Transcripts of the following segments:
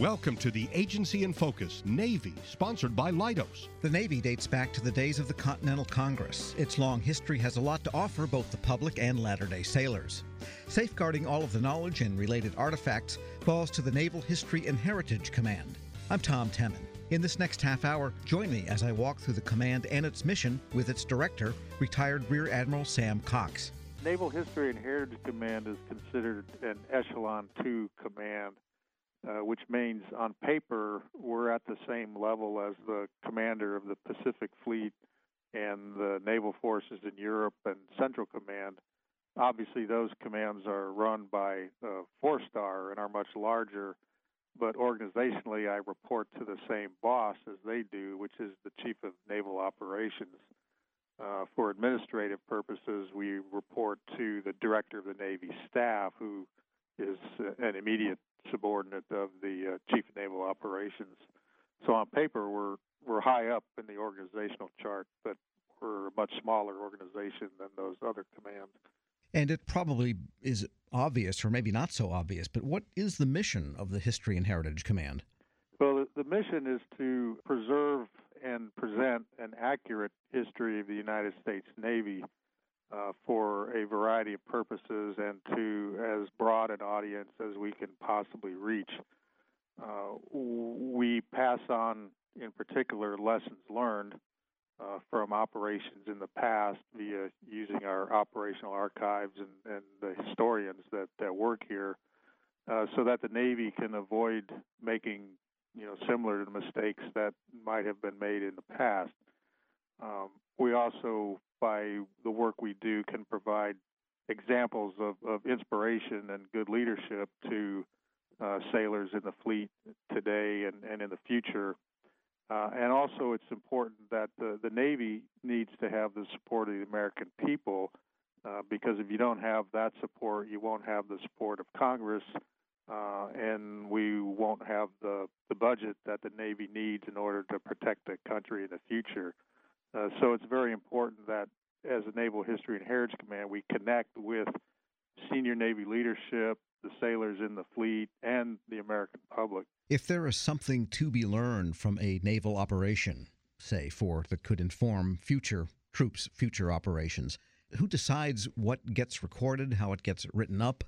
Welcome to the Agency in Focus, Navy, sponsored by Leidos. The Navy dates back to the days of the Continental Congress. Its long history has a lot to offer both the public and Latter day Sailors. Safeguarding all of the knowledge and related artifacts falls to the Naval History and Heritage Command. I'm Tom Temin. In this next half hour, join me as I walk through the command and its mission with its director, retired Rear Admiral Sam Cox. Naval History and Heritage Command is considered an Echelon 2 command uh, which means on paper we're at the same level as the commander of the Pacific Fleet and the naval forces in Europe and Central Command. Obviously, those commands are run by four star and are much larger, but organizationally, I report to the same boss as they do, which is the Chief of Naval Operations. Uh, for administrative purposes, we report to the Director of the Navy Staff, who is uh, an immediate subordinate of the uh, Chief of Naval Operations. So on paper, we're we're high up in the organizational chart, but we're a much smaller organization than those other commands. And it probably is obvious, or maybe not so obvious, but what is the mission of the History and Heritage Command? Well, the mission is to preserve and present an accurate history of the United States Navy uh, for a variety of purposes and to as broad an audience as we can possibly reach. Uh, we pass on, in particular, lessons learned uh, from operations in the past via using our operational archives and, and the historians that, that work here, uh, so that the Navy can avoid making you know similar mistakes that might have been made in the past. Um, we also by the work we do, can provide examples of, of inspiration and good leadership to uh, sailors in the fleet today and, and in the future. Uh, and also, it's important that the, the Navy needs to have the support of the American people uh, because if you don't have that support, you won't have the support of Congress, uh, and we won't have the, the budget that the Navy needs in order to protect the country in the future. Uh, so it's very important that as a Naval History and Heritage Command, we connect with senior Navy leadership, the sailors in the fleet, and the American public. If there is something to be learned from a naval operation, say, for that could inform future troops, future operations, who decides what gets recorded, how it gets written up,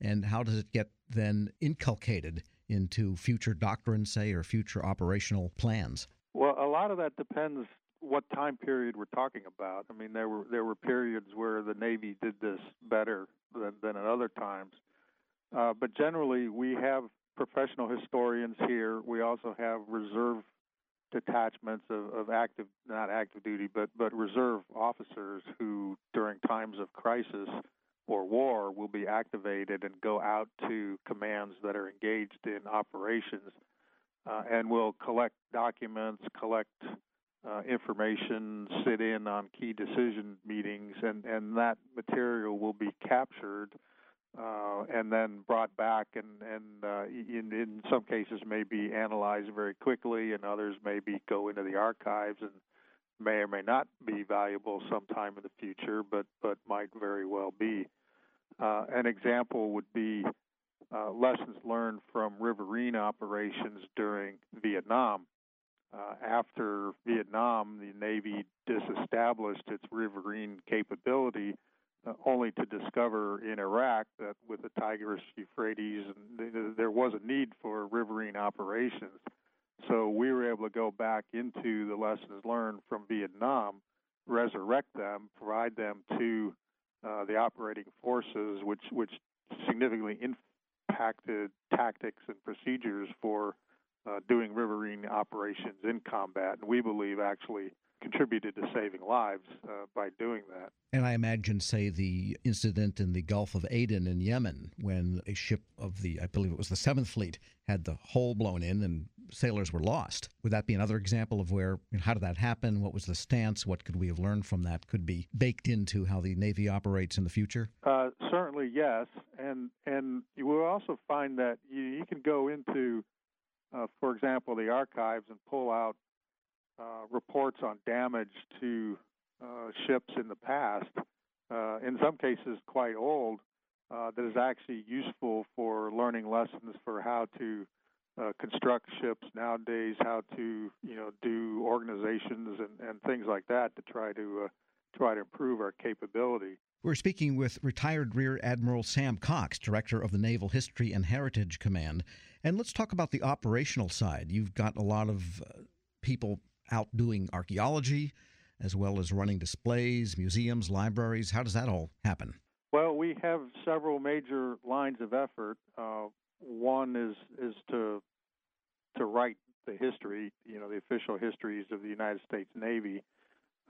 and how does it get then inculcated into future doctrine, say, or future operational plans? Well, a lot of that depends what time period we're talking about. I mean, there were there were periods where the Navy did this better than, than at other times, uh, but generally we have professional historians here. We also have reserve detachments of, of active, not active duty, but but reserve officers who, during times of crisis or war, will be activated and go out to commands that are engaged in operations, uh, and will collect documents, collect uh, information, sit in on key decision meetings, and, and that material will be captured uh, and then brought back, and, and uh, in, in some cases may be analyzed very quickly, and others maybe go into the archives and may or may not be valuable sometime in the future, but, but might very well be. Uh, an example would be uh, lessons learned from riverine operations during Vietnam uh, after Vietnam, the Navy disestablished its riverine capability, uh, only to discover in Iraq that with the Tigris, Euphrates, there was a need for riverine operations. So we were able to go back into the lessons learned from Vietnam, resurrect them, provide them to uh, the operating forces, which which significantly impacted tactics and procedures for uh, doing riverine operations in combat, and we believe actually contributed to saving lives uh, by doing that. And I imagine, say, the incident in the Gulf of Aden in Yemen, when a ship of the, I believe it was the Seventh Fleet, had the hole blown in and sailors were lost. Would that be another example of where, you know, how did that happen? What was the stance? What could we have learned from that? Could be baked into how the Navy operates in the future? Uh, certainly, yes. And and you will also find that you, you can go into uh, for example, the archives and pull out uh, reports on damage to uh, ships in the past, uh, in some cases quite old, uh, that is actually useful for learning lessons for how to uh, construct ships nowadays, how to you know do organizations and, and things like that to try to try to improve our capability. We're speaking with retired Rear Admiral Sam Cox, director of the Naval History and Heritage Command, and let's talk about the operational side. You've got a lot of uh, people out doing archaeology, as well as running displays, museums, libraries. How does that all happen? Well, we have several major lines of effort. Uh, one is is to to write the history, you know, the official histories of the United States Navy.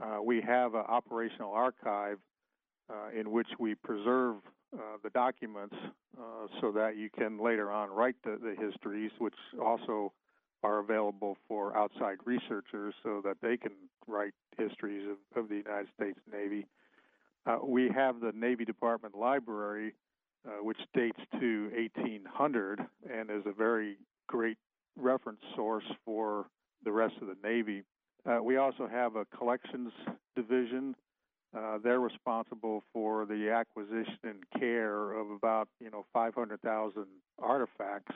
Uh, we have an operational archive uh, in which we preserve uh, the documents uh, so that you can later on write the, the histories, which also are available for outside researchers so that they can write histories of, of the United States Navy. Uh, we have the Navy Department Library, uh, which dates to 1800 and is a very great reference source for the rest of the Navy. Uh, we also have a collections division. Uh, they're responsible for the acquisition and care of about you know 500,000 artifacts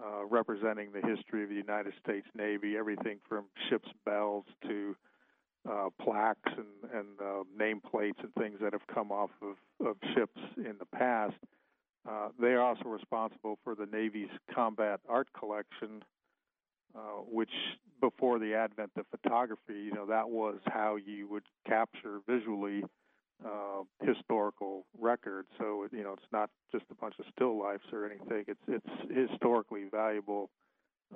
uh, representing the history of the United States Navy, everything from ship's bells to uh, plaques and, and uh, nameplates and things that have come off of, of ships in the past. Uh, they are also responsible for the Navy's combat art collection, uh, which before the advent of photography, you know, that was how you would capture visually uh, historical records. So you know, it's not just a bunch of still lifes or anything. It's it's historically valuable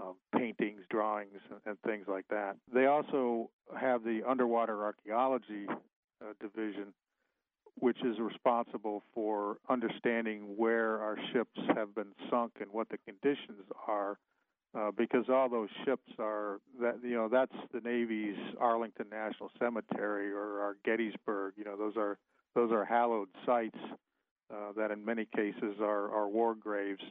um, paintings, drawings, and things like that. They also have the underwater archaeology uh, division, which is responsible for understanding where our ships have been sunk and what the conditions are. Uh, because all those ships are that you know that's the Navy's Arlington National Cemetery or our Gettysburg. You know those are those are hallowed sites uh, that in many cases are, are war graves.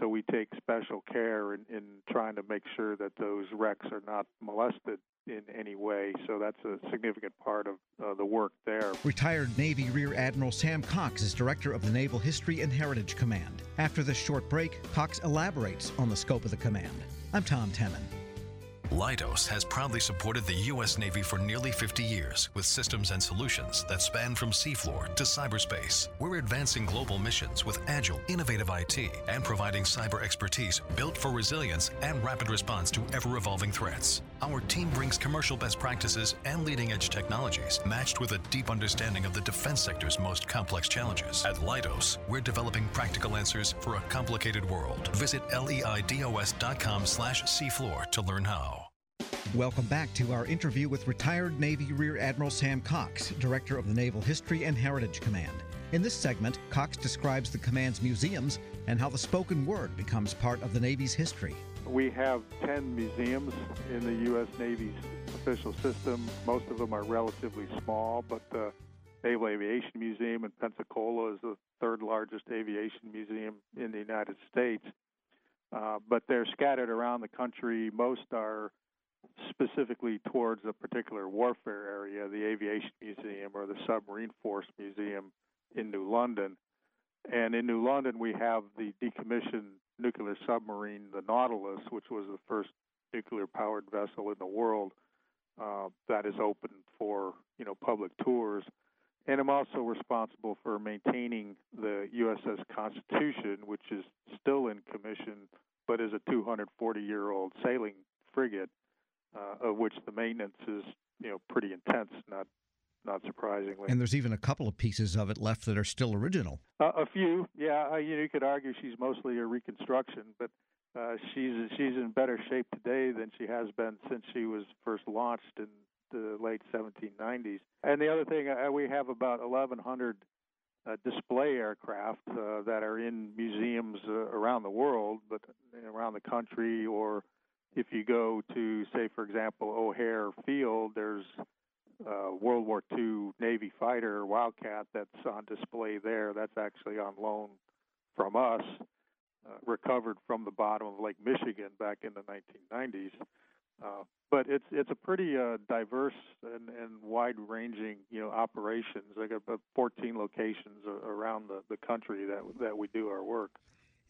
So we take special care in, in trying to make sure that those wrecks are not molested in any way. So that's a significant part of uh, the work there. Retired Navy Rear Admiral Sam Cox is director of the Naval History and Heritage Command. After this short break, Cox elaborates on the scope of the command. I'm Tom Temin. Leidos has proudly supported the U.S. Navy for nearly 50 years with systems and solutions that span from seafloor to cyberspace. We're advancing global missions with agile, innovative IT and providing cyber expertise built for resilience and rapid response to ever evolving threats. Our team brings commercial best practices and leading edge technologies matched with a deep understanding of the defense sector's most complex challenges. At Leidos, we're developing practical answers for a complicated world. Visit leidos.com slash seafloor to learn how. Welcome back to our interview with retired Navy Rear Admiral Sam Cox, Director of the Naval History and Heritage Command. In this segment, Cox describes the command's museums and how the spoken word becomes part of the Navy's history. We have 10 museums in the U.S. Navy's official system. Most of them are relatively small, but the Naval Aviation Museum in Pensacola is the third largest aviation museum in the United States. Uh, but they're scattered around the country. Most are specifically towards a particular warfare area, the Aviation Museum or the Submarine Force Museum in New London. And in New London, we have the decommissioned nuclear submarine, the Nautilus, which was the first nuclear powered vessel in the world uh, that is open for you know public tours. And I'm also responsible for maintaining the USS Constitution, which is still in commission, but is a 240 year old sailing frigate uh, of which the maintenance is you know pretty intense, not not surprisingly. And there's even a couple of pieces of it left that are still original. Uh, a few, yeah. Uh, you know, you could argue she's mostly a reconstruction, but uh, she's she's in better shape today than she has been since she was first launched in the late 1790s. And the other thing, uh, we have about 1,100 uh, display aircraft uh, that are in museums uh, around the world, but around the country or if you go to, say, for example, O'Hare Field, there's a World War II Navy fighter Wildcat that's on display there. That's actually on loan from us, uh, recovered from the bottom of Lake Michigan back in the 1990s. Uh, but it's it's a pretty uh, diverse and, and wide-ranging you know operations. I got about 14 locations around the, the country that that we do our work.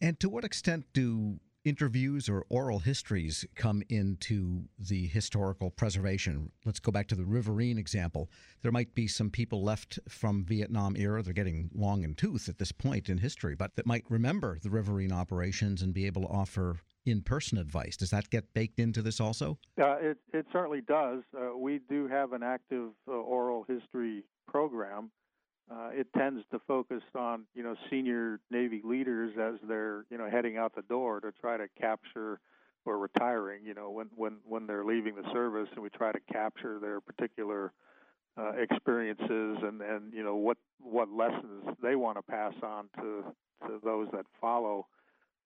And to what extent do interviews or oral histories come into the historical preservation? Let's go back to the Riverine example. There might be some people left from Vietnam era, they're getting long in tooth at this point in history, but that might remember the Riverine operations and be able to offer in person advice. Does that get baked into this also? Uh, it, it certainly does. Uh, we do have an active uh, oral history program. Uh, it tends to focus on you know senior Navy leaders as they're you know heading out the door to try to capture or retiring. You know when when when they're leaving the service, and we try to capture their particular uh, experiences and and you know what what lessons they want to pass on to to those that follow.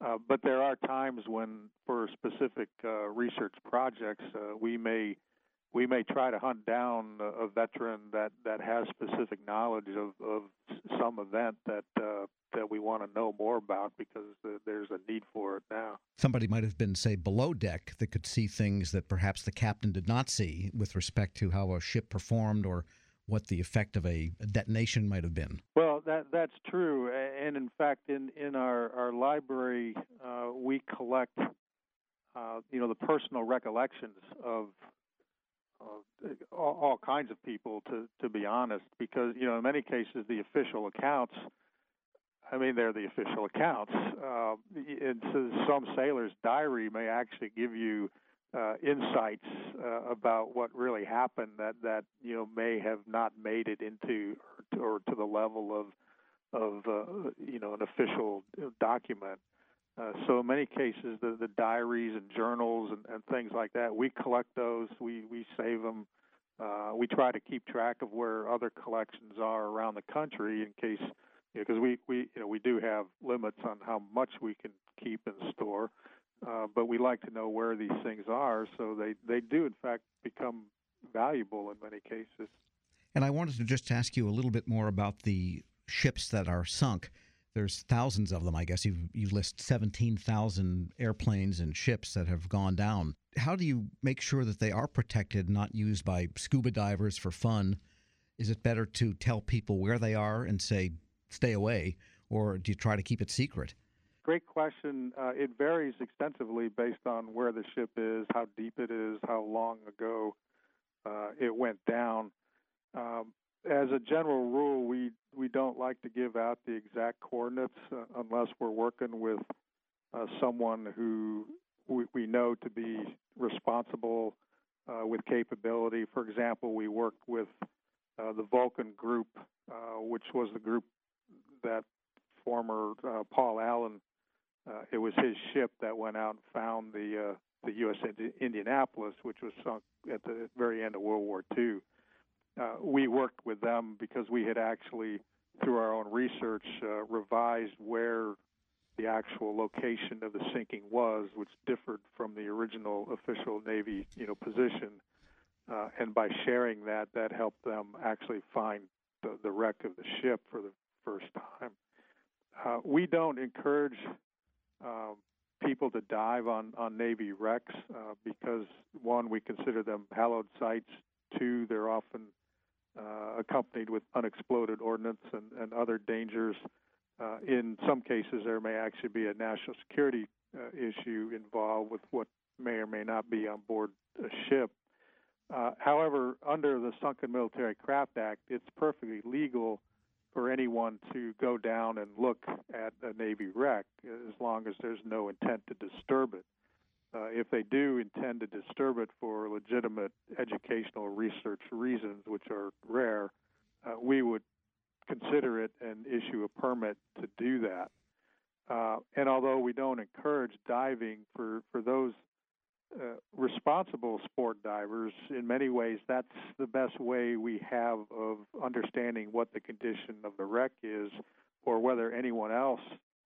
Uh, but there are times when, for specific uh, research projects, uh, we may we may try to hunt down a, veteran that, that has specific knowledge of, of some event that uh, that we want to know more about because there's a need for it now. Somebody might have been, say, below deck that could see things that perhaps the captain did not see with respect to how a ship performed or what the effect of a detonation might have been. Well, that that's true, and in fact, in in our our library, uh, we collect, uh, you know, the personal recollections of. All, all kinds of people, to to be honest, because you know in many cases the official accounts I mean, they're the official accounts. Uh, and so some sailor's diary may actually give you uh, insights uh, about what really happened that that you know may have not made it into or to, or to the level of of uh, you know an official document. Uh, so in many cases, the, the diaries and journals and, and things like that, we collect those. We we save them. Uh, we try to keep track of where other collections are around the country in case because you know, we we you know we do have limits on how much we can keep and store. Uh, but we like to know where these things are, so they, they do, in fact, become valuable in many cases. And I wanted to just ask you a little bit more about the ships that are sunk. There's thousands of them, I guess. You you list 17,000 airplanes and ships that have gone down. How do you make sure that they are protected, not used by scuba divers for fun? Is it better to tell people where they are and say, stay away, or do you try to keep it secret? great question. Uh, it varies extensively based on where the ship is, how deep it is, how long ago uh, it went down. Um, as a general rule, we we don't like to give out the exact coordinates uh, unless we're working with uh, someone who we, we, know to be responsible uh, with capability. For example, we worked with uh, the Vulcan Group, which was the group that former Paul Allen uh, it was his ship that went out and found the uh, the U.S. Indianapolis, which was sunk at the very end of World War II. Uh, we worked with them because we had actually, through our own research, uh, revised where the actual location of the sinking was, which differed from the original official Navy, you know, position. Uh, and by sharing that, that helped them actually find the, the wreck of the ship for the first time. Uh, we don't encourage um, people to dive on, on Navy wrecks uh, because, one, we consider them hallowed sites. Two, they're often uh, accompanied with unexploded ordnance and, and other dangers. Uh, in some cases, there may actually be a national security uh, issue involved with what may or may not be on board a ship. Uh, however, under the Sunken Military Craft Act, it's perfectly legal for anyone to go down and look at a Navy wreck as long as there's no intent to disturb it. Uh, if they do intend to disturb it for legitimate educational research reasons, which are rare, uh, we would consider it and issue a permit to do that. Uh, and although we don't encourage diving for, for those uh, responsible sport divers, in many ways, that's the best way we have of understanding what the condition of the wreck is, or whether anyone else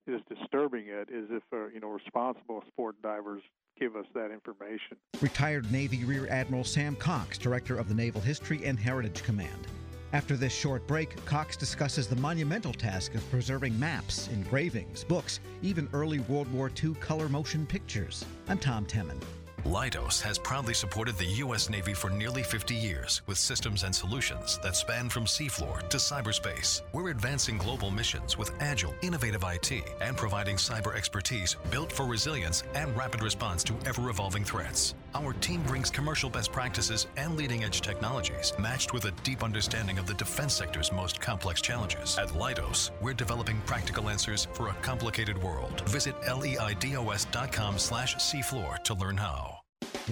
is disturbing it. Is if uh, you know responsible sport divers give us that information. Retired Navy Rear Admiral Sam Cox, director of the Naval History and Heritage Command. After this short break, Cox discusses the monumental task of preserving maps, engravings, books, even early World War II color motion pictures. I'm Tom Temin. Leidos has proudly supported the U.S. Navy for nearly 50 years with systems and solutions that span from seafloor to cyberspace. We're advancing global missions with agile, innovative IT and providing cyber expertise built for resilience and rapid response to ever evolving threats. Our team brings commercial best practices and leading edge technologies matched with a deep understanding of the defense sector's most complex challenges. At Leidos, we're developing practical answers for a complicated world. Visit leidos.com slash seafloor to learn how.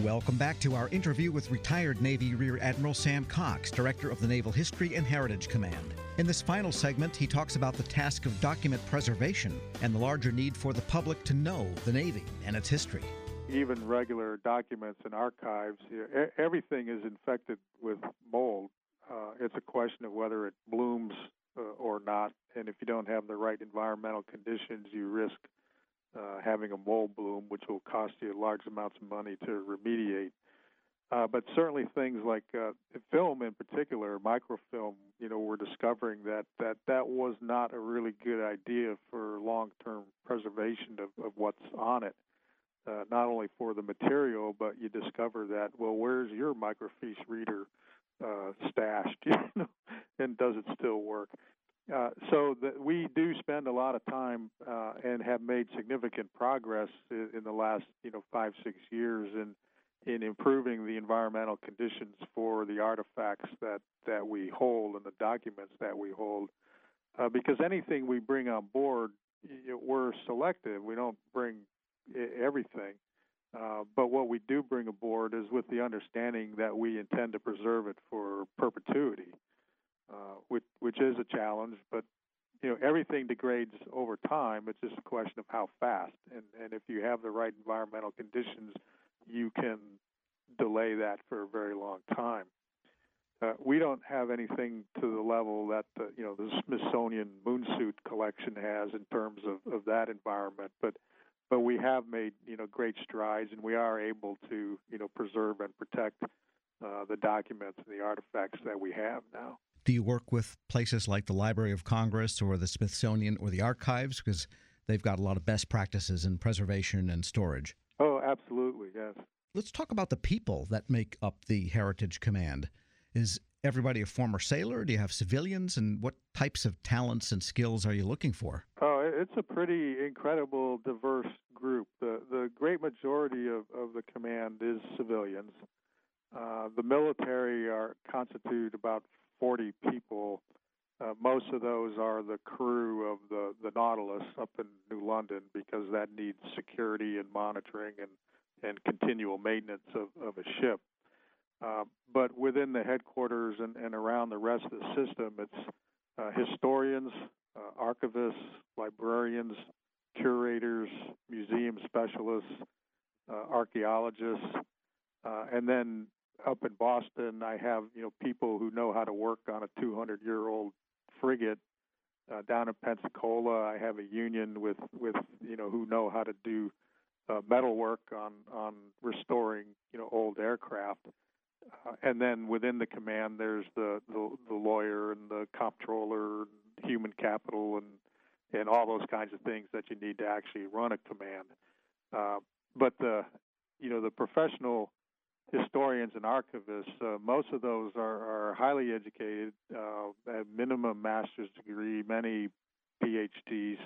Welcome back to our interview with retired Navy Rear Admiral Sam Cox, Director of the Naval History and Heritage Command. In this final segment, he talks about the task of document preservation and the larger need for the public to know the Navy and its history. Even regular documents and archives, everything is infected with mold. Uh, it's a question of whether it blooms uh, or not, and if you don't have the right environmental conditions, you risk uh, having a mold bloom, which will cost you large amounts of money to remediate. Uh, but certainly things like uh, film, in particular, microfilm. You know, we're discovering that that that was not a really good idea for long-term preservation of, of what's on it. Uh, not only for the material, but you discover that well, where's your microfiche reader uh, stashed? You know, and does it still work? Uh, so we do spend a lot of time uh, and have made significant progress in, in, the last you know five six years in in improving the environmental conditions for the artifacts that that we hold and the documents that we hold uh, because anything we bring on board we're selective we don't bring everything uh, but what we do bring aboard is with the understanding that we intend to preserve it for perpetuity uh, which which is a challenge. But you know everything degrades over time. It's just a question of how fast. And and if you have the right environmental conditions, you can delay that for a very long time. Uh, we don't have anything to the level that the, you know the Smithsonian Moonsuit collection has in terms of, of that environment, but but we have made you know great strides, and we are able to you know preserve and protect uh, the documents and the artifacts that we have now. Do you work with places like the Library of Congress or the Smithsonian or the archives? Because they've got a lot of best practices in preservation and storage. Oh, absolutely, yes. Let's talk about the people that make up the Heritage Command. Is everybody a former sailor? Do you have civilians? And what types of talents and skills are you looking for? Oh, it's a pretty incredible, diverse group. The, the great majority of, of the command is civilians. Uh, the military are constitute about 40 people. Uh, most of those are the crew of the, the Nautilus up in New London because that needs security and monitoring and, and continual maintenance of, of a ship. Uh, but within the headquarters and, and around the rest of the system, it's uh, historians, uh, archivists, librarians, curators, museum specialists, uh, archaeologists, and then up in Boston, I have you know people who know how to work on a 200-year-old frigate. Uh, down in Pensacola, I have a union with with you know who know how to do uh, metal work on on restoring you know old aircraft. Uh, and then within the command, there's the, the the lawyer and the comptroller, and human capital, and and all those kinds of things that you need to actually run a command. Uh, but the you know the professional historians and archivists, uh, most of those are, are highly educated, uh, at minimum master's degree, many PhDs.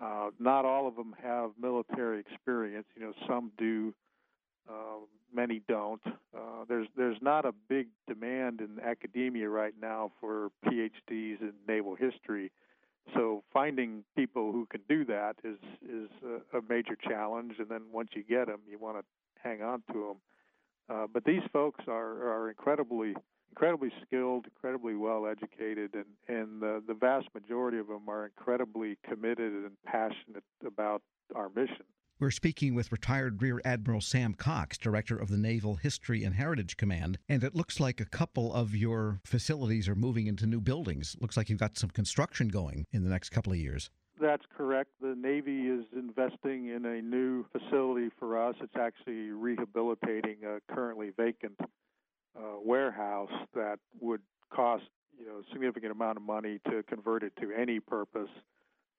Uh, not all of them have military experience. You know, some do, many don't. Uh, there's there's not a big demand in academia right now for PhDs in naval history. So finding people who can do that is is a, a major challenge. And then once you get them, you want to hang on to them. Uh, but these folks are, are incredibly incredibly skilled, incredibly well educated, and, and the, the vast majority of them are incredibly committed and passionate about our mission. We're speaking with retired Rear Admiral Sam Cox, director of the Naval History and Heritage Command, and it looks like a couple of your facilities are moving into new buildings. Looks like you've got some construction going in the next couple of years. That's correct. The Navy is investing in a new facility for us. It's actually rehabilitating a currently vacant uh, warehouse that would cost you know a significant amount of money to convert it to any purpose.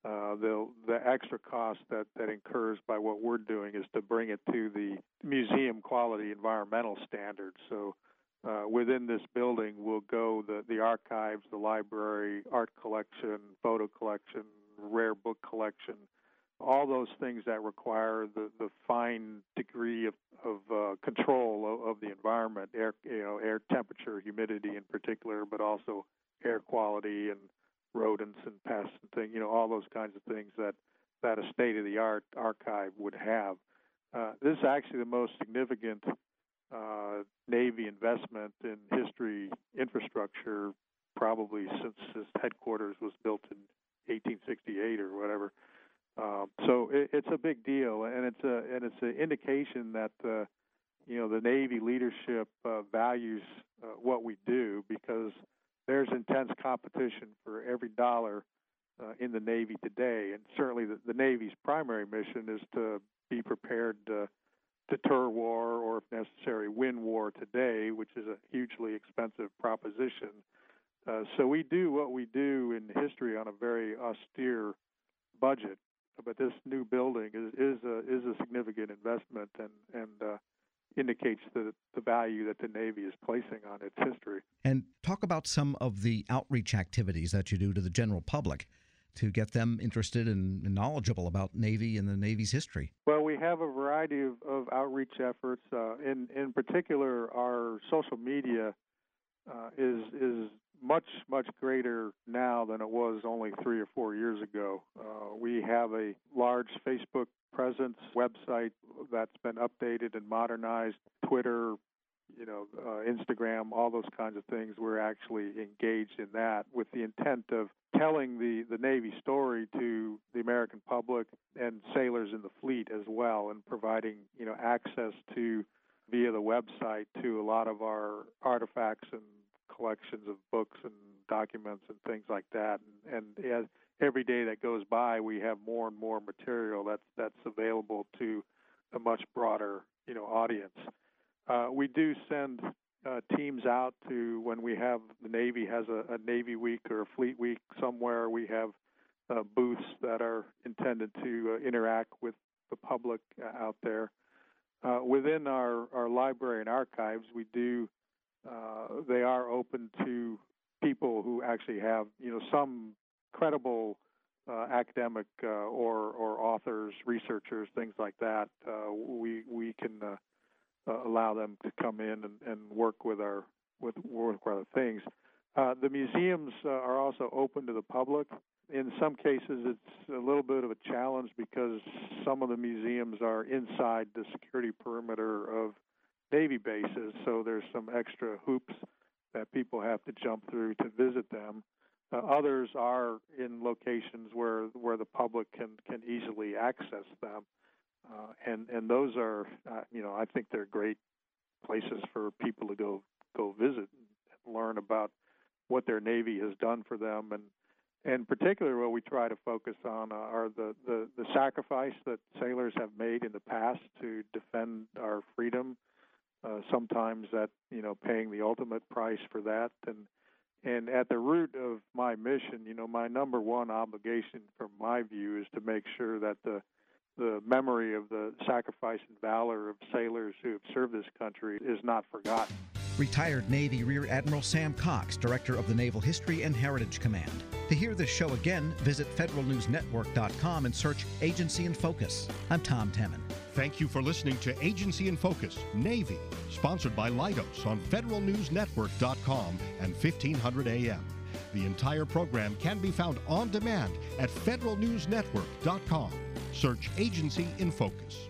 Uh, the the extra cost that that incurs by what we're doing is to bring it to the museum quality environmental standards. So uh, within this building will go the the archives, the library, art collection, photo collection, rare book collection, all those things that require the, the fine degree of, of uh, control of, of, the environment, air you know air temperature, humidity in particular, but also air quality and rodents and pests and things, you know, all those kinds of things that that a state of the art archive would have. Uh, this is actually the most significant uh, Navy investment in history infrastructure, probably since its headquarters was built in 1868 or whatever. Um, so it, it's a big deal, and it's a and it's an indication that the you know the Navy leadership uh, values uh, what we do because there's intense competition for every dollar uh, in the Navy today, and certainly the, the, Navy's primary mission is to be prepared to deter war or, if necessary, win war today, which is a hugely expensive proposition. Uh, so we do what we do in history on a very austere budget, but this new building is is a is a significant investment and and uh, indicates the, the value that the Navy is placing on its history. And talk about some of the outreach activities that you do to the general public to get them interested and knowledgeable about Navy and the Navy's history. Well, we have a variety of, of outreach efforts. Uh, in in particular, our social media uh, is is much much greater now than it was only three or four years ago. Uh, we have a large Facebook presence, website that's been updated and modernized, Twitter, you know, uh, Instagram, all those kinds of things. We're actually engaged in that with the intent of telling the, the Navy story to the American public and sailors in the fleet as well, and providing you know access to via the website to a lot of our artifacts and collections of books and documents and things like that. And, and as every day that goes by, we have more and more material that's that's available to a much broader you know audience. Uh, we do send uh, teams out to when we have the Navy has a, a Navy Week or a Fleet Week somewhere. We have uh, booths that are intended to uh, interact with the public uh, out there. Uh, within our, our library and archives, we do they are open to people who actually have you know some credible uh, academic uh, or or authors, researchers, things like that, uh, we we can uh, uh, allow them to come in and, and work with our with work with other things. Uh, the museums are also open to the public. In some cases, it's a little bit of a challenge because some of the museums are inside the security perimeter of Navy bases, so there's some extra hoops that people have to jump through to visit them. Uh, others are in locations where where the public can can easily access them, uh, and and those are uh, you know I think they're great places for people to go go visit and learn about what their Navy has done for them and and particularly what we try to focus on uh, are the, the, the sacrifice that sailors have made in the past to defend our freedom. Uh, sometimes that you know paying the ultimate price for that, and and at the root of my mission, you know, my number one obligation from my view is to make sure that the the memory of the sacrifice and valor of sailors who have served this country is not forgotten. Retired Navy Rear Admiral Sam Cox, Director of the Naval History and Heritage Command. To hear this show again, visit federalnewsnetwork.com and search Agency in Focus. I'm Tom Temin. Thank you for listening to Agency in Focus, Navy, sponsored by Leidos on federalnewsnetwork.com and 1500 AM. The entire program can be found on demand at federalnewsnetwork.com. Search Agency in Focus.